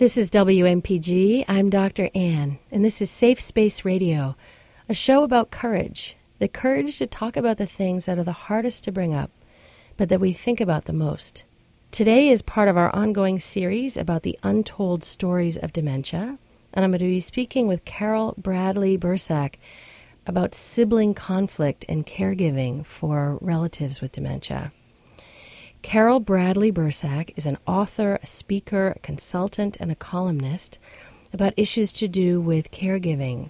This is WMPG. I'm Dr. Anne, and this is Safe Space Radio, a show about courage the courage to talk about the things that are the hardest to bring up, but that we think about the most. Today is part of our ongoing series about the untold stories of dementia, and I'm going to be speaking with Carol Bradley Bursack about sibling conflict and caregiving for relatives with dementia. Carol Bradley Bursack is an author, a speaker, a consultant, and a columnist about issues to do with caregiving.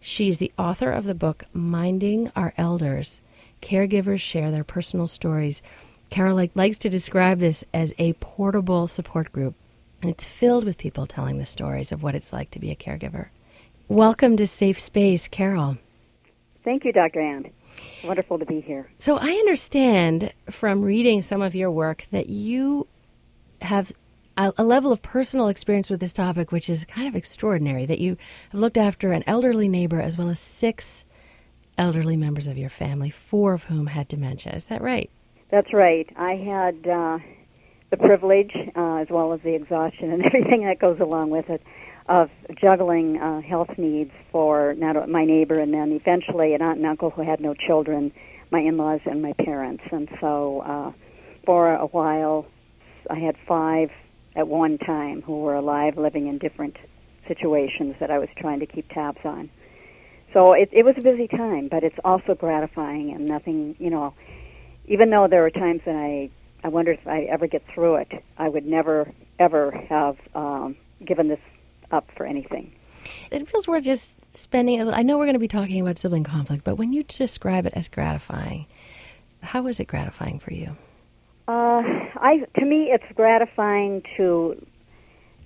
She's the author of the book Minding Our Elders. Caregivers share their personal stories. Carol likes to describe this as a portable support group, and it's filled with people telling the stories of what it's like to be a caregiver. Welcome to Safe Space, Carol. Thank you, Dr. Anne. Wonderful to be here. So I understand from reading some of your work that you have a, a, level of personal experience with this topic which is kind of extraordinary that you have looked after an elderly neighbor as well as six elderly members of your family, four of whom had dementia. Is that right? That's right. I had uh, the privilege, uh, as well as the exhaustion and everything that goes along with it, of juggling uh, health needs for not my neighbor and then eventually an aunt and uncle who had no children, my in-laws and my parents. And so uh, for a while, I had five at one time who were alive, living in different situations that I was trying to keep tabs on. So it, it was a busy time, but it's also gratifying and nothing, you know, even though there were times when I, I wonder if I ever get through it, I would never, ever have um, given this up for anything. It feels worth just spending. I know we're going to be talking about sibling conflict, but when you describe it as gratifying, how is it gratifying for you? Uh, I to me, it's gratifying to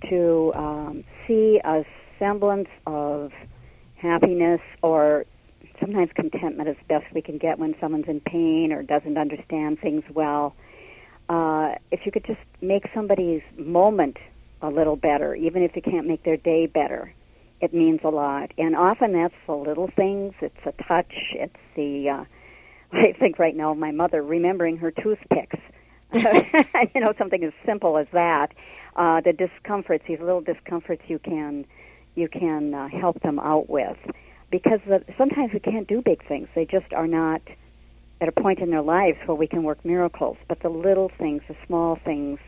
to um, see a semblance of happiness or sometimes contentment as best we can get when someone's in pain or doesn't understand things well. Uh, if you could just make somebody's moment a little better, even if you can't make their day better, it means a lot. And often that's the little things. It's a touch. It's the uh, I think right now my mother remembering her toothpicks. you know, something as simple as that. Uh, the discomforts, these little discomforts, you can you can uh, help them out with, because the, sometimes we can't do big things. They just are not at a point in their lives where we can work miracles. But the little things, the small things,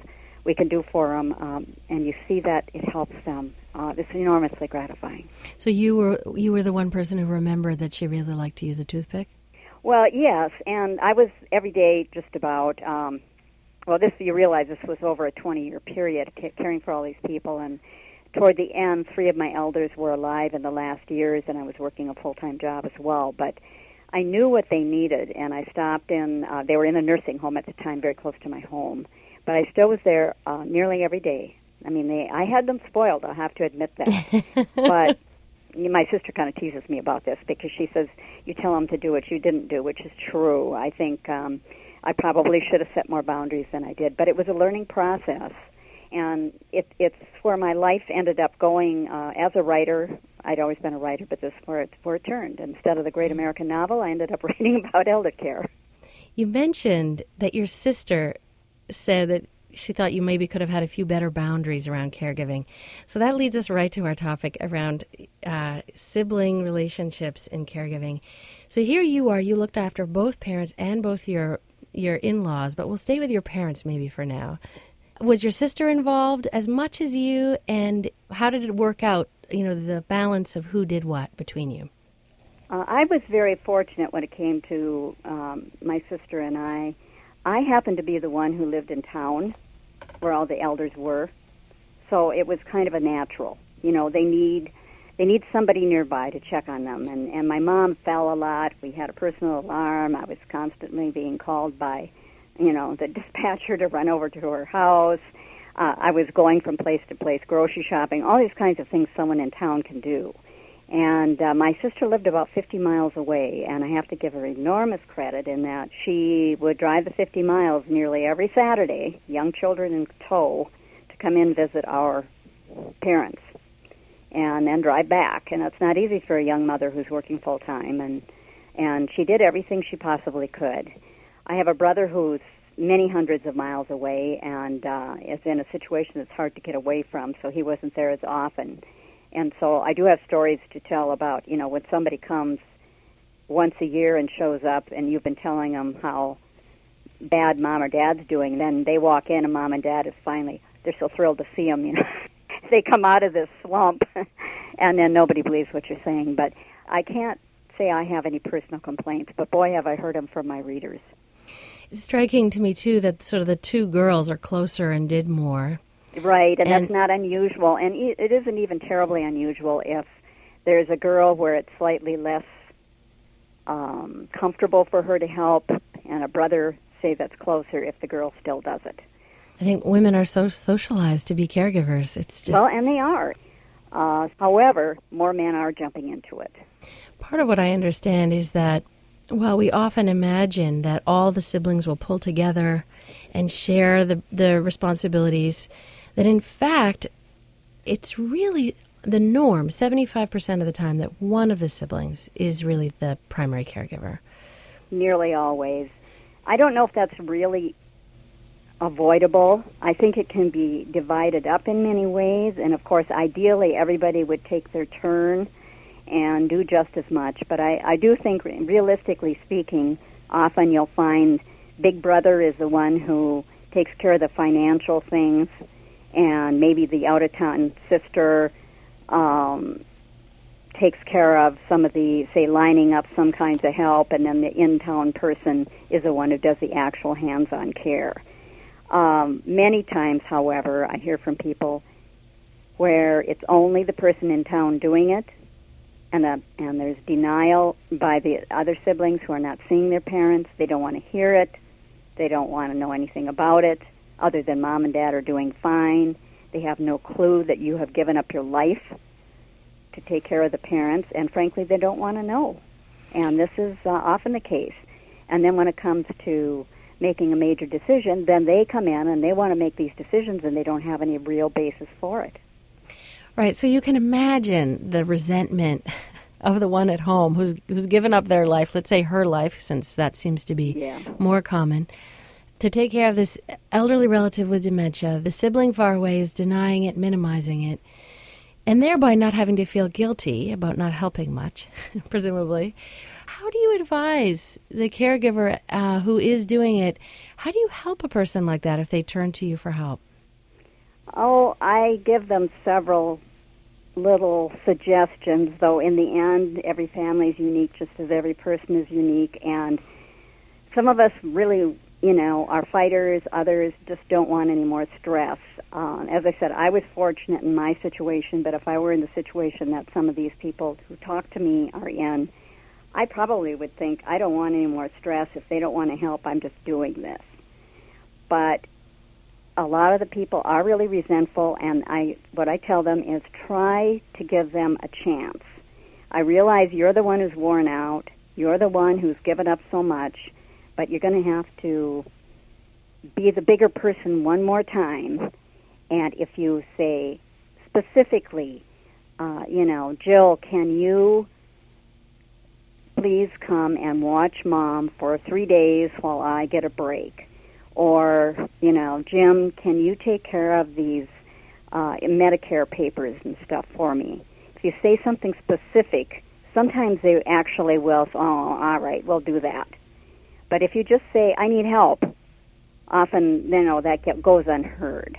we can do for them, um, and you see that it helps them. Uh, it's enormously gratifying. So you were you were the one person who remembered that she really liked to use a toothpick. Well, yes, and I was every day just about. Um, well, this you realize this was over a 20-year period caring for all these people, and toward the end, three of my elders were alive in the last years, and I was working a full-time job as well. But I knew what they needed, and I stopped in. Uh, they were in a nursing home at the time, very close to my home, but I still was there uh, nearly every day. I mean, they I had them spoiled. I'll have to admit that, but my sister kind of teases me about this because she says you tell them to do what you didn't do, which is true. I think um, I probably should have set more boundaries than I did, but it was a learning process, and it, it's where my life ended up going uh, as a writer. I'd always been a writer, but this is where it where it turned. Instead of the great American novel, I ended up writing about elder care. You mentioned that your sister said that she thought you maybe could have had a few better boundaries around caregiving. So that leads us right to our topic around uh, sibling relationships in caregiving. So here you are, you looked after both parents and both your your in-laws, but we'll stay with your parents maybe for now. Was your sister involved as much as you, and how did it work out? You know, the balance of who did what between you. Uh, I was very fortunate when it came to um, my sister and I. I happened to be the one who lived in town, where all the elders were, so it was kind of a natural. You know, they need they need somebody nearby to check on them. And, and my mom fell a lot. We had a personal alarm. I was constantly being called by, you know, the dispatcher to run over to her house. Uh, I was going from place to place, grocery shopping, all these kinds of things someone in town can do. And uh, my sister lived about 50 miles away, and I have to give her enormous credit in that she would drive the 50 miles nearly every Saturday, young children in tow, to come in visit our parents and then drive back. And it's not easy for a young mother who's working full time, and and she did everything she possibly could. I have a brother who's many hundreds of miles away and uh, is in a situation that's hard to get away from, so he wasn't there as often. And so I do have stories to tell about, you know, when somebody comes once a year and shows up and you've been telling them how bad mom or dad's doing, then they walk in and mom and dad is finally, they're so thrilled to see them, you know. they come out of this slump and then nobody believes what you're saying. But I can't say I have any personal complaints, but boy, have I heard them from my readers. It's striking to me, too, that sort of the two girls are closer and did more. Right, and, and that's not unusual. And it isn't even terribly unusual if there's a girl where it's slightly less um, comfortable for her to help, and a brother, say, that's closer if the girl still does it. I think women are so socialized to be caregivers. It's just well, and they are. Uh, however, more men are jumping into it. Part of what I understand is that while we often imagine that all the siblings will pull together and share the, the responsibilities, that in fact, it's really the norm 75% of the time that one of the siblings is really the primary caregiver. Nearly always. I don't know if that's really avoidable. I think it can be divided up in many ways, and of course, ideally, everybody would take their turn and do just as much. But I, I do think, realistically speaking, often you'll find Big Brother is the one who takes care of the financial things, and maybe the out of town sister um, takes care of some of the, say, lining up some kinds of help, and then the in town person is the one who does the actual hands on care. Um, many times, however, I hear from people where it's only the person in town doing it, and uh, and there's denial by the other siblings who are not seeing their parents. They don't want to hear it. They don't want to know anything about it, other than mom and dad are doing fine. They have no clue that you have given up your life to take care of the parents, and frankly, they don't want to know. And this is uh, often the case. And then when it comes to making a major decision, then they come in and they want to make these decisions and they don't have any real basis for it. Right. So you can imagine the resentment of the one at home who's who's given up their life, let's say her life since that seems to be yeah. more common, to take care of this elderly relative with dementia. The sibling far away is denying it, minimizing it, and thereby not having to feel guilty about not helping much, presumably. How do you advise the caregiver uh, who is doing it? How do you help a person like that if they turn to you for help? Oh, I give them several little suggestions, though in the end, every family is unique just as every person is unique. And some of us really, you know, our fighters, others just don't want any more stress. Uh, as I said, I was fortunate in my situation, but if I were in the situation that some of these people who talk to me are in, I probably would think, I don't want any more stress. If they don't want to help, I'm just doing this. But a lot of the people are really resentful, and I what I tell them is try to give them a chance. I realize you're the one who's worn out. You're the one who's given up so much, but you're going to have to be the bigger person one more time. And if you say specifically, uh, you know, Jill, can you please come and watch mom for three days while I get a break? Or, you know, Jim, can you take care of these uh, Medicare papers and stuff for me? If you say something specific, sometimes they actually will, oh, all right, we'll do that. But if you just say, I need help, often, you know, that get, goes unheard.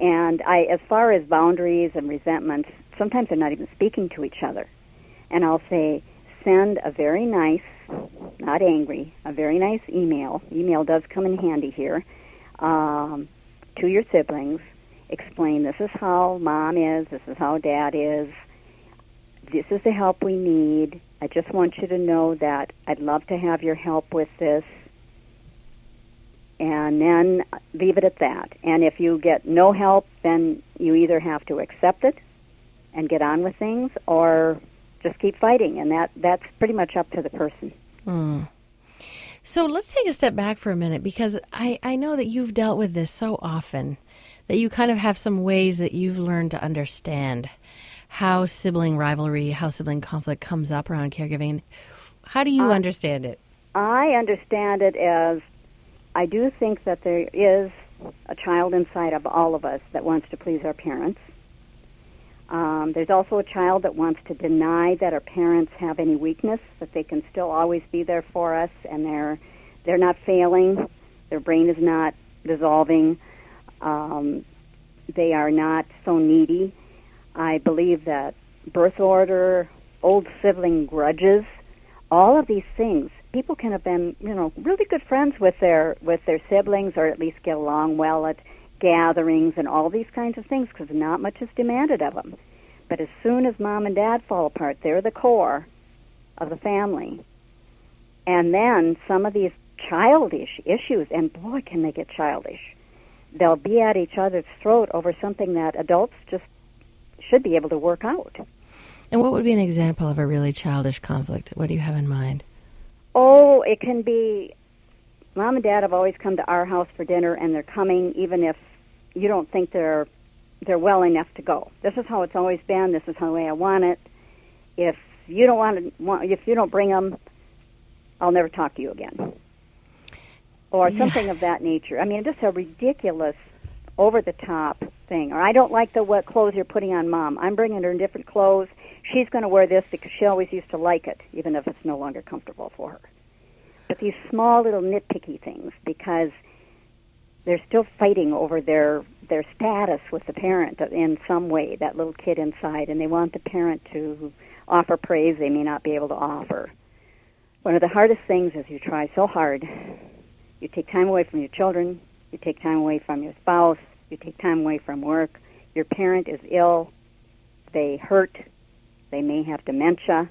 And I, as far as boundaries and resentments, sometimes they're not even speaking to each other. And I'll say, send a very nice, not angry, a very nice email. Email does come in handy here um, to your siblings. Explain this is how mom is, this is how dad is, this is the help we need. I just want you to know that I'd love to have your help with this. And then leave it at that. And if you get no help, then you either have to accept it and get on with things or just keep fighting, and that that's pretty much up to the person. Mm. So let's take a step back for a minute because I, I know that you've dealt with this so often that you kind of have some ways that you've learned to understand how sibling rivalry, how sibling conflict comes up around caregiving. How do you uh, understand it? I understand it as I do think that there is a child inside of all of us that wants to please our parents. Um, there's also a child that wants to deny that our parents have any weakness, that they can still always be there for us, and they're they're not failing, their brain is not dissolving, um, they are not so needy. I believe that birth order, old sibling grudges, all of these things people can have been, you know, really good friends with their with their siblings, or at least get along well at gatherings and all these kinds of things, because not much is demanded of them. But as soon as mom and dad fall apart, they're the core of the family. And then some of these childish issues, and boy, can they get childish. They'll be at each other's throat over something that adults just should be able to work out. And what would be an example of a really childish conflict? What do you have in mind? Oh, it can be. Mom and Dad have always come to our house for dinner, and they're coming even if you don't think they're they're well enough to go. This is how it's always been. This is how the way I want it. If you don't want to, if you don't bring them, I'll never talk to you again, or yeah. something of that nature. I mean, just a ridiculous, over the top thing. Or I don't like the what clothes you're putting on Mom. I'm bringing her in different clothes she's going to wear this because she always used to like it, even if it's no longer comfortable for her. But these small little nitpicky things, because they're still fighting over their their status with the parent in some way, that little kid inside, and they want the parent to offer praise they may not be able to offer. One of the hardest things is you try so hard. You take time away from your children, you take time away from your spouse, you take time away from work. Your parent is ill, they hurt, they may have dementia.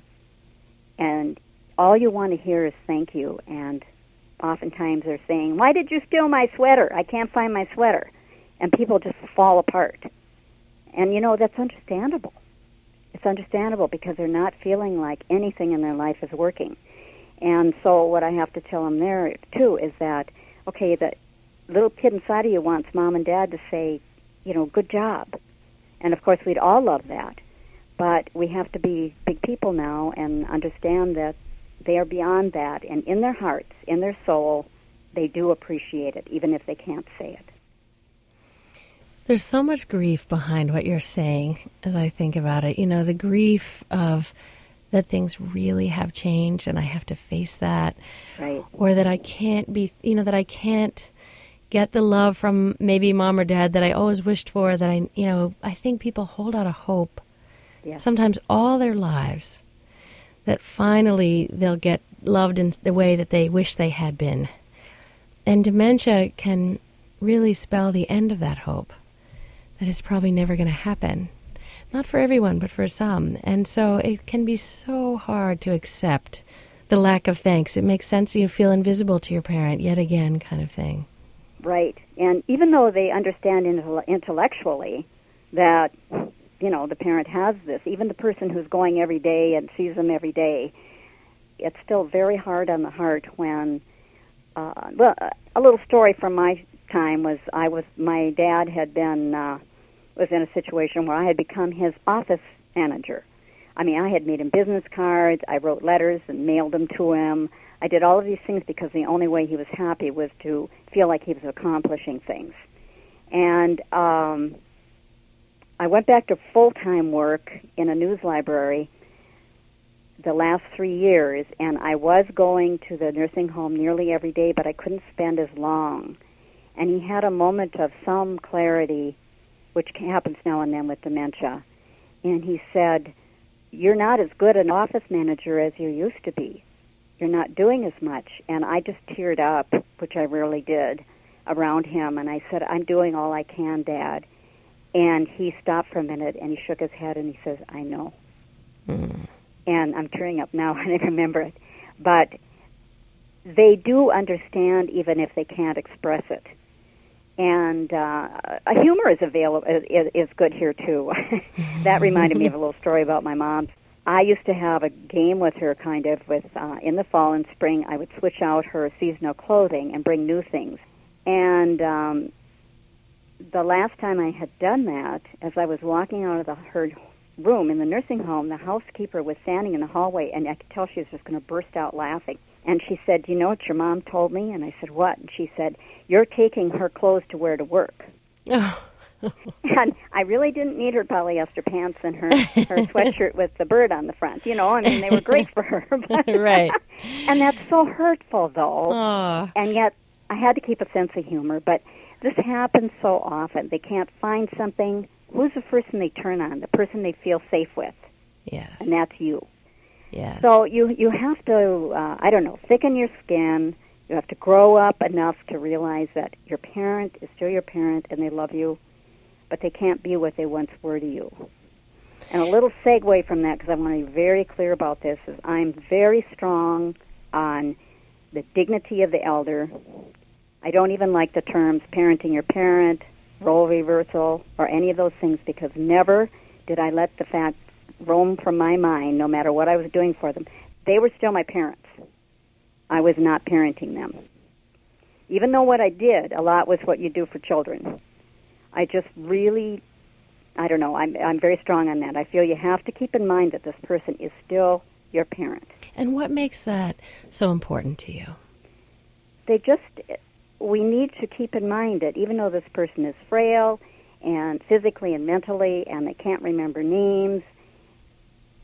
And all you want to hear is thank you. And oftentimes they're saying, Why did you steal my sweater? I can't find my sweater. And people just fall apart. And you know, that's understandable. It's understandable because they're not feeling like anything in their life is working. And so, what I have to tell them there, too, is that, okay, the little kid inside of you wants mom and dad to say, you know, good job. And of course, we'd all love that. But we have to be big people now and understand that they are beyond that. And in their hearts, in their soul, they do appreciate it, even if they can't say it. There's so much grief behind what you're saying as I think about it. You know, the grief of that things really have changed and I have to face that. Right. Or that I can't be, you know, that I can't get the love from maybe mom or dad that I always wished for. That I, you know, I think people hold out a hope yeah. sometimes all their lives, that finally they'll get loved in the way that they wish they had been. And dementia can really spell the end of that hope, that it's probably never going to happen. Not for everyone, but for some. And so it can be so hard to accept the lack of thanks. It makes sense you feel invisible to your parent yet again, kind of thing. Right. And even though they understand intellectually that you know the parent has this even the person who's going every day and sees them every day it's still very hard on the heart when uh well a little story from my time was i was my dad had been uh was in a situation where i had become his office manager i mean i had made him business cards i wrote letters and mailed them to him i did all of these things because the only way he was happy was to feel like he was accomplishing things and um I went back to full time work in a news library the last three years, and I was going to the nursing home nearly every day, but I couldn't spend as long. And he had a moment of some clarity, which happens now and then with dementia. And he said, You're not as good an office manager as you used to be. You're not doing as much. And I just teared up, which I rarely did, around him. And I said, I'm doing all I can, Dad. And he stopped for a minute and he shook his head and he says, I know. Mm. And I'm tearing up now when I remember it. But they do understand even if they can't express it. And uh, a humor is available is, is good here too. that reminded me of a little story about my mom. I used to have a game with her, kind of, with uh, in the fall and spring. I would switch out her seasonal clothing and bring new things. And um, the last time I had done that, as I was walking out of the, her room in the nursing home, the housekeeper was standing in the hallway, and I could tell she was just going to burst out laughing. And she said, "You know what your mom told me?" And I said, "What?" And she said, "You're taking her clothes to wear to work." Oh. And I really didn't need her polyester pants and her her sweatshirt with the bird on the front. You know, I mean, they were great for her. But, right. and that's so hurtful, though. Oh. And yet, I had to keep a sense of humor. But this happens so often. They can't find something. Who's the person they turn on? The person they feel safe with, Yes. and that's you. yes. So you you have to uh, I don't know thicken your skin. You have to grow up enough to realize that your parent is still your parent and they love you, but they can't be what they once were to you. And a little segue from that, because I want to be very clear about this, is I'm very strong on the dignity of the elder. I don't even like the terms parenting your parent, role reversal, or any of those things because never did I let the fact roam from my mind, no matter what I was doing for them. They were still my parents. I was not parenting them. Even though what I did, a lot was what you do for children. I just really, I don't know, I'm, I'm very strong on that. I feel you have to keep in mind that this person is still your parent. and what makes that so important to you? They just, we need to keep in mind that even though this person is frail and physically and mentally, and they can't remember names,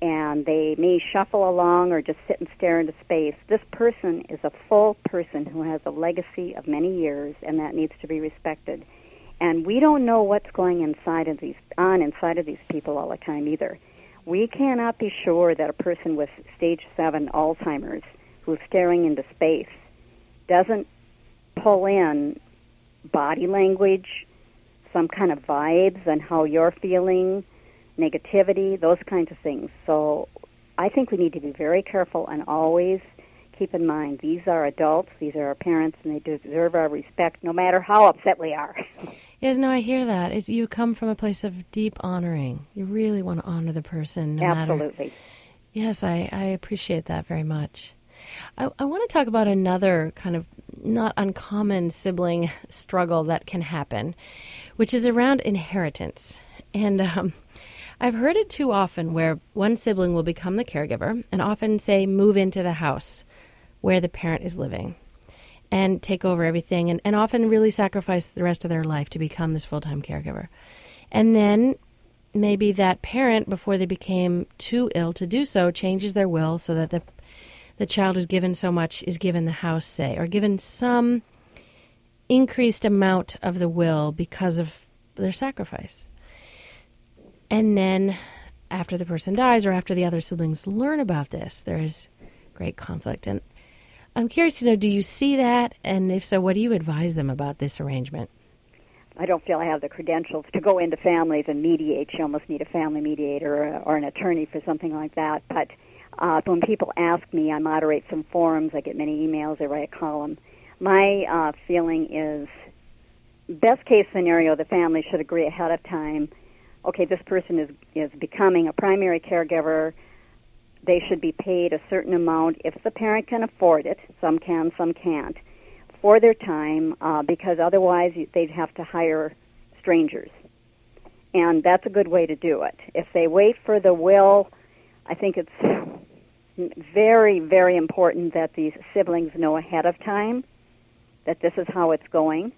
and they may shuffle along or just sit and stare into space. This person is a full person who has a legacy of many years, and that needs to be respected. And we don't know what's going inside of these on inside of these people all the time either. We cannot be sure that a person with stage seven Alzheimer's who's staring into space doesn't pull in body language, some kind of vibes and how you're feeling, negativity, those kinds of things. So I think we need to be very careful and always keep in mind these are adults, these are our parents, and they deserve our respect no matter how upset we are. Yes, no, I hear that. It, you come from a place of deep honoring. You really want to honor the person, no matter. Absolutely. Yes, I, I appreciate that very much. I, I want to talk about another kind of not uncommon sibling struggle that can happen, which is around inheritance. And um, I've heard it too often where one sibling will become the caregiver and often say, move into the house where the parent is living and take over everything and, and often really sacrifice the rest of their life to become this full time caregiver. And then maybe that parent, before they became too ill to do so, changes their will so that the the child who's given so much is given the house, say, or given some increased amount of the will because of their sacrifice. And then after the person dies or after the other siblings learn about this, there is great conflict. And I'm curious to know do you see that? And if so, what do you advise them about this arrangement? I don't feel I have the credentials to go into families and mediate. You almost need a family mediator or, or an attorney for something like that. But uh, when people ask me, I moderate some forums. I get many emails. I write a column. My uh, feeling is, best case scenario, the family should agree ahead of time. Okay, this person is is becoming a primary caregiver. They should be paid a certain amount if the parent can afford it. Some can, some can't for their time uh, because otherwise they'd have to hire strangers. And that's a good way to do it. If they wait for the will, I think it's very, very important that these siblings know ahead of time that this is how it's going.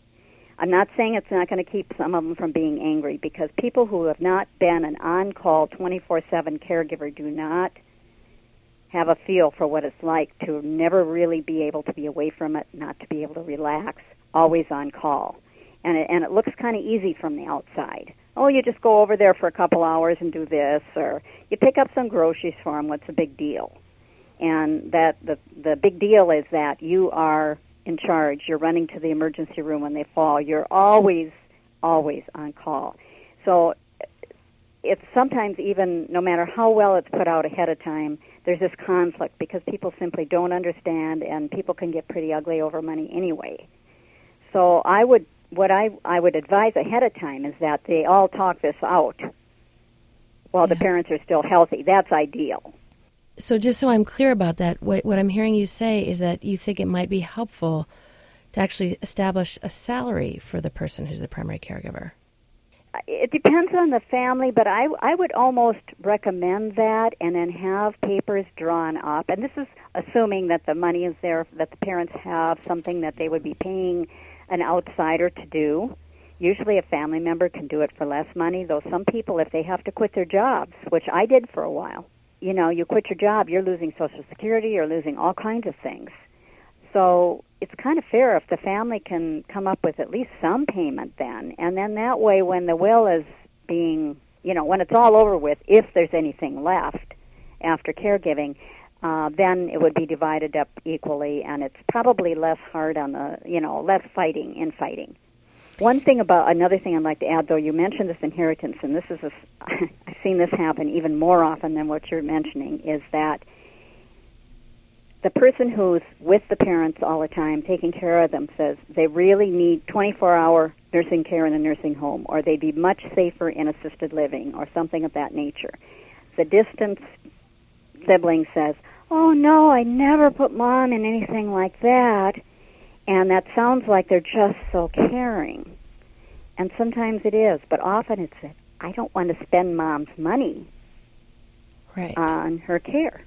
I'm not saying it's not going to keep some of them from being angry because people who have not been an on call 24 7 caregiver do not have a feel for what it's like to never really be able to be away from it, not to be able to relax, always on call. And it, and it looks kind of easy from the outside. Oh, you just go over there for a couple hours and do this, or you pick up some groceries for them. What's the big deal? And that the the big deal is that you are in charge. You're running to the emergency room when they fall. You're always always on call. So it's sometimes even no matter how well it's put out ahead of time, there's this conflict because people simply don't understand and people can get pretty ugly over money anyway. So I would what I I would advise ahead of time is that they all talk this out while the parents are still healthy. That's ideal. So, just so I'm clear about that, what, what I'm hearing you say is that you think it might be helpful to actually establish a salary for the person who's the primary caregiver. It depends on the family, but I I would almost recommend that, and then have papers drawn up. And this is assuming that the money is there, that the parents have something that they would be paying an outsider to do. Usually, a family member can do it for less money. Though some people, if they have to quit their jobs, which I did for a while, you know, you quit your job, you're losing Social Security, you're losing all kinds of things. So it's kind of fair if the family can come up with at least some payment then, and then that way, when the will is being, you know, when it's all over with, if there's anything left after caregiving, uh, then it would be divided up equally, and it's probably less hard on the, you know, less fighting in fighting. One thing about another thing I'd like to add, though, you mentioned this inheritance, and this is a, I've seen this happen even more often than what you're mentioning, is that the person who's with the parents all the time, taking care of them, says they really need 24 hour nursing care in a nursing home, or they'd be much safer in assisted living, or something of that nature. The distant sibling says, Oh no, I never put mom in anything like that. And that sounds like they're just so caring. And sometimes it is, but often it's that I don't want to spend mom's money right. on her care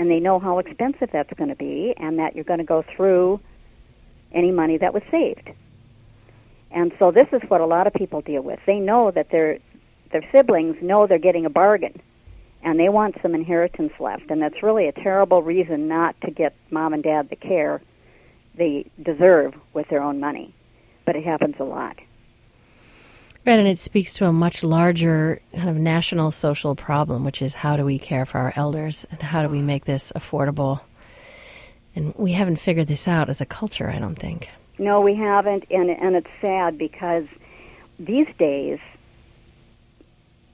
and they know how expensive that's going to be and that you're going to go through any money that was saved. And so this is what a lot of people deal with. They know that their their siblings know they're getting a bargain and they want some inheritance left and that's really a terrible reason not to get mom and dad the care they deserve with their own money. But it happens a lot. Right, and it speaks to a much larger kind of national social problem, which is how do we care for our elders and how do we make this affordable? And we haven't figured this out as a culture, I don't think. No, we haven't, and and it's sad because these days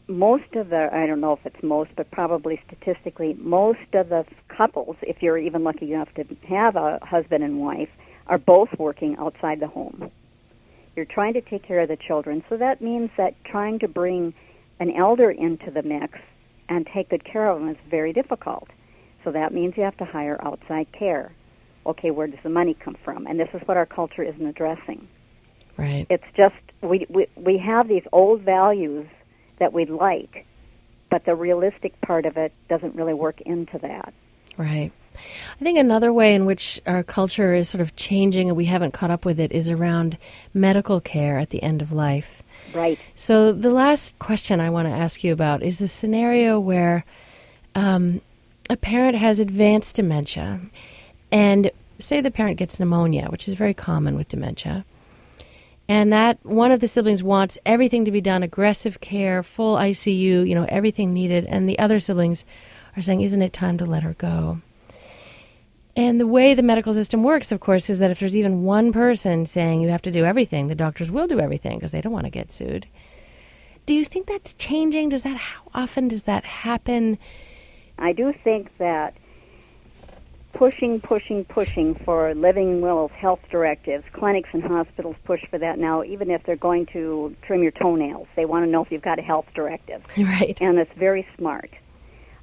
most of the I don't know if it's most, but probably statistically, most of the couples, if you're even lucky enough to have a husband and wife, are both working outside the home. You're trying to take care of the children. So that means that trying to bring an elder into the mix and take good care of them is very difficult. So that means you have to hire outside care. Okay, where does the money come from? And this is what our culture isn't addressing. Right. It's just we we we have these old values that we like, but the realistic part of it doesn't really work into that. Right. I think another way in which our culture is sort of changing and we haven't caught up with it is around medical care at the end of life. Right. So, the last question I want to ask you about is the scenario where um, a parent has advanced dementia, and say the parent gets pneumonia, which is very common with dementia, and that one of the siblings wants everything to be done aggressive care, full ICU, you know, everything needed, and the other siblings are saying, Isn't it time to let her go? And the way the medical system works, of course, is that if there's even one person saying you have to do everything, the doctors will do everything because they don't want to get sued. Do you think that's changing? Does that how often does that happen? I do think that pushing, pushing, pushing for living wills health directives. Clinics and hospitals push for that now, even if they're going to trim your toenails. They want to know if you've got a health directive. Right. And it's very smart.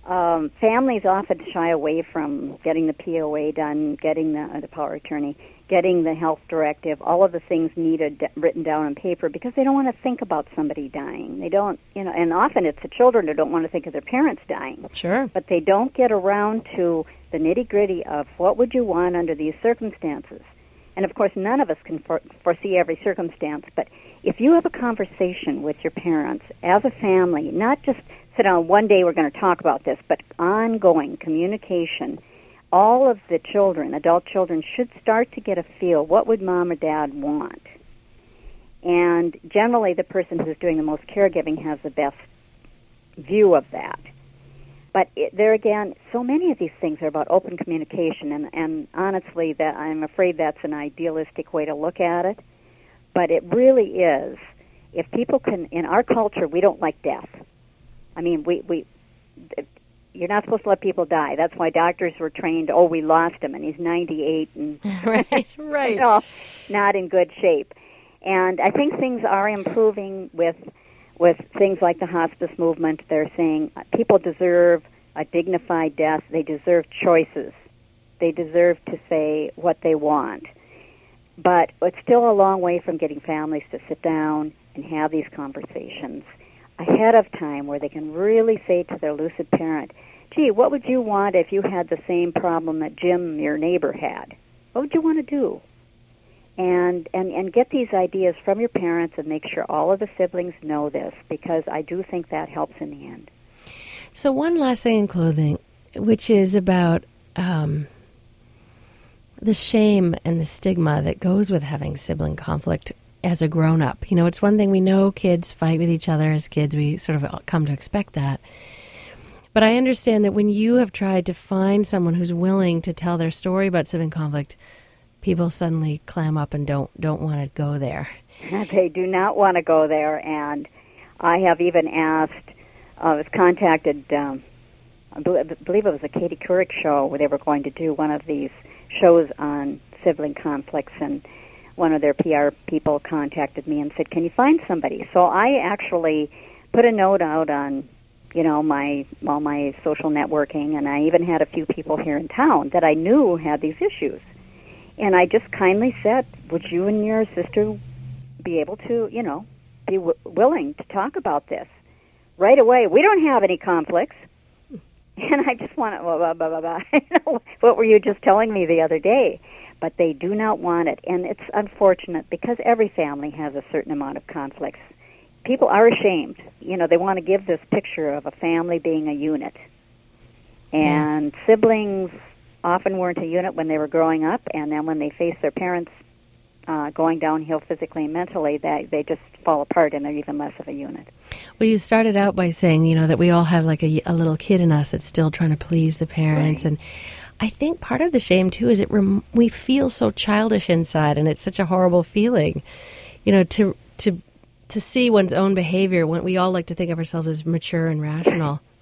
Um, families often shy away from getting the POA done, getting the, the power attorney, getting the health directive, all of the things needed d- written down on paper because they don't want to think about somebody dying. They don't, you know, and often it's the children who don't want to think of their parents dying. Sure. But they don't get around to the nitty gritty of what would you want under these circumstances. And of course, none of us can for- foresee every circumstance, but if you have a conversation with your parents as a family, not just sit down one day we're going to talk about this, but ongoing communication. All of the children, adult children, should start to get a feel what would mom or dad want. And generally, the person who's doing the most caregiving has the best view of that. But it, there again, so many of these things are about open communication, and, and honestly, that I'm afraid that's an idealistic way to look at it. But it really is. If people can, in our culture, we don't like death. I mean, we we you're not supposed to let people die. That's why doctors were trained. Oh, we lost him, and he's 98, and right, right, not in good shape. And I think things are improving with with things like the hospice movement. They're saying uh, people deserve a dignified death. They deserve choices. They deserve to say what they want. But it's still a long way from getting families to sit down and have these conversations ahead of time where they can really say to their lucid parent, gee, what would you want if you had the same problem that Jim, your neighbor, had? What would you want to do? And, and, and get these ideas from your parents and make sure all of the siblings know this because I do think that helps in the end. So, one last thing in clothing, which is about um, the shame and the stigma that goes with having sibling conflict as a grown up. You know, it's one thing we know kids fight with each other as kids, we sort of come to expect that. But I understand that when you have tried to find someone who's willing to tell their story about sibling conflict, people suddenly clam up and don't don't want to go there. They do not want to go there, and I have even asked. Uh, I was contacted. Um, I believe it was a Katie Couric show where they were going to do one of these shows on sibling conflicts, and one of their PR people contacted me and said, "Can you find somebody?" So I actually put a note out on you know my all my social networking and I even had a few people here in town that I knew had these issues. And I just kindly said, "Would you and your sister be able to, you know, be w- willing to talk about this?" Right away, we don't have any conflicts. And I just want to, blah, blah, blah, blah. blah. what were you just telling me the other day? But they do not want it. And it's unfortunate because every family has a certain amount of conflicts people are ashamed. You know, they want to give this picture of a family being a unit. And yes. siblings often weren't a unit when they were growing up, and then when they face their parents uh, going downhill physically and mentally, that they just fall apart and they're even less of a unit. Well, you started out by saying, you know, that we all have like a, a little kid in us that's still trying to please the parents, right. and I think part of the shame too is it rem- we feel so childish inside, and it's such a horrible feeling, you know, to to to see one's own behavior when we all like to think of ourselves as mature and rational.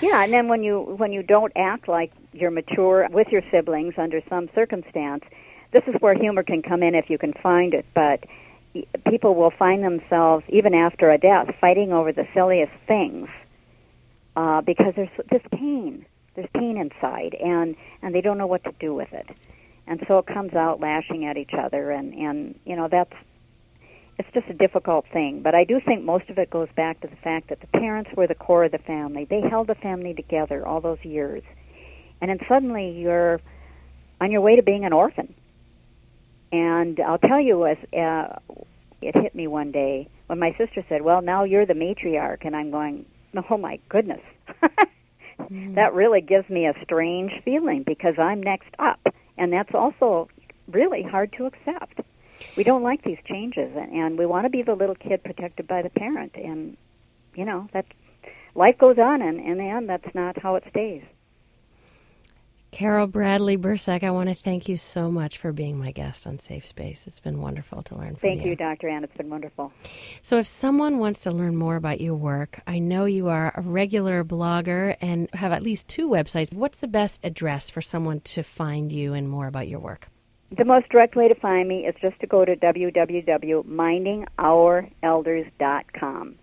yeah, and then when you when you don't act like you're mature with your siblings under some circumstance, this is where humor can come in if you can find it, but people will find themselves even after a death fighting over the silliest things uh, because there's this pain. There's pain inside, and and they don't know what to do with it, and so it comes out lashing at each other, and and you know that's it's just a difficult thing. But I do think most of it goes back to the fact that the parents were the core of the family. They held the family together all those years. And then suddenly you're on your way to being an orphan. And I'll tell you, as uh, it hit me one day when my sister said, "Well, now you're the matriarch," and I'm going, "Oh my goodness." mm. That really gives me a strange feeling because I'm next up, and that's also really hard to accept we don't like these changes, and, and we want to be the little kid protected by the parent. And you know that life goes on, and in the end, that's not how it stays. Carol Bradley Bursack, I want to thank you so much for being my guest on Safe Space. It's been wonderful to learn from thank you. Thank you, Dr. Anne. It's been wonderful. So, if someone wants to learn more about your work, I know you are a regular blogger and have at least two websites. What's the best address for someone to find you and more about your work? the most direct way to find me is just to go to www.mindingourElders.com.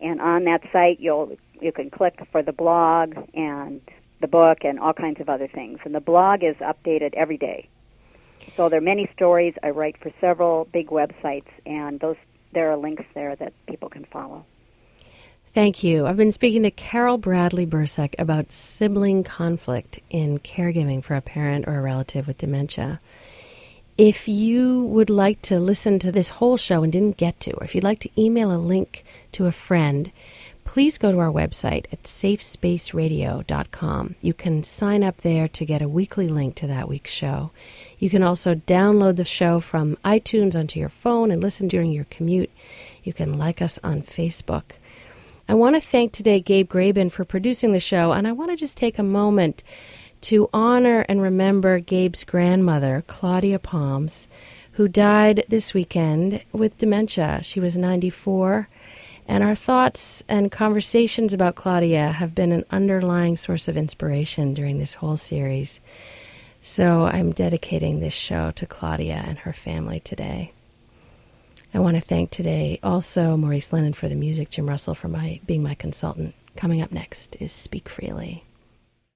And on that site, you'll you can click for the blog and the book and all kinds of other things. And the blog is updated every day. So there are many stories. I write for several big websites, and those there are links there that people can follow. Thank you. I've been speaking to Carol Bradley Bursack about sibling conflict in caregiving for a parent or a relative with dementia. If you would like to listen to this whole show and didn't get to, or if you'd like to email a link to a friend, please go to our website at safespaceradio.com. You can sign up there to get a weekly link to that week's show. You can also download the show from iTunes onto your phone and listen during your commute. You can like us on Facebook. I want to thank today Gabe Graben for producing the show, and I want to just take a moment to honor and remember Gabe's grandmother, Claudia Palms, who died this weekend with dementia. She was 94. And our thoughts and conversations about Claudia have been an underlying source of inspiration during this whole series. So I'm dedicating this show to Claudia and her family today. I want to thank today also Maurice Lennon for the music, Jim Russell for my being my consultant. Coming up next is Speak Freely.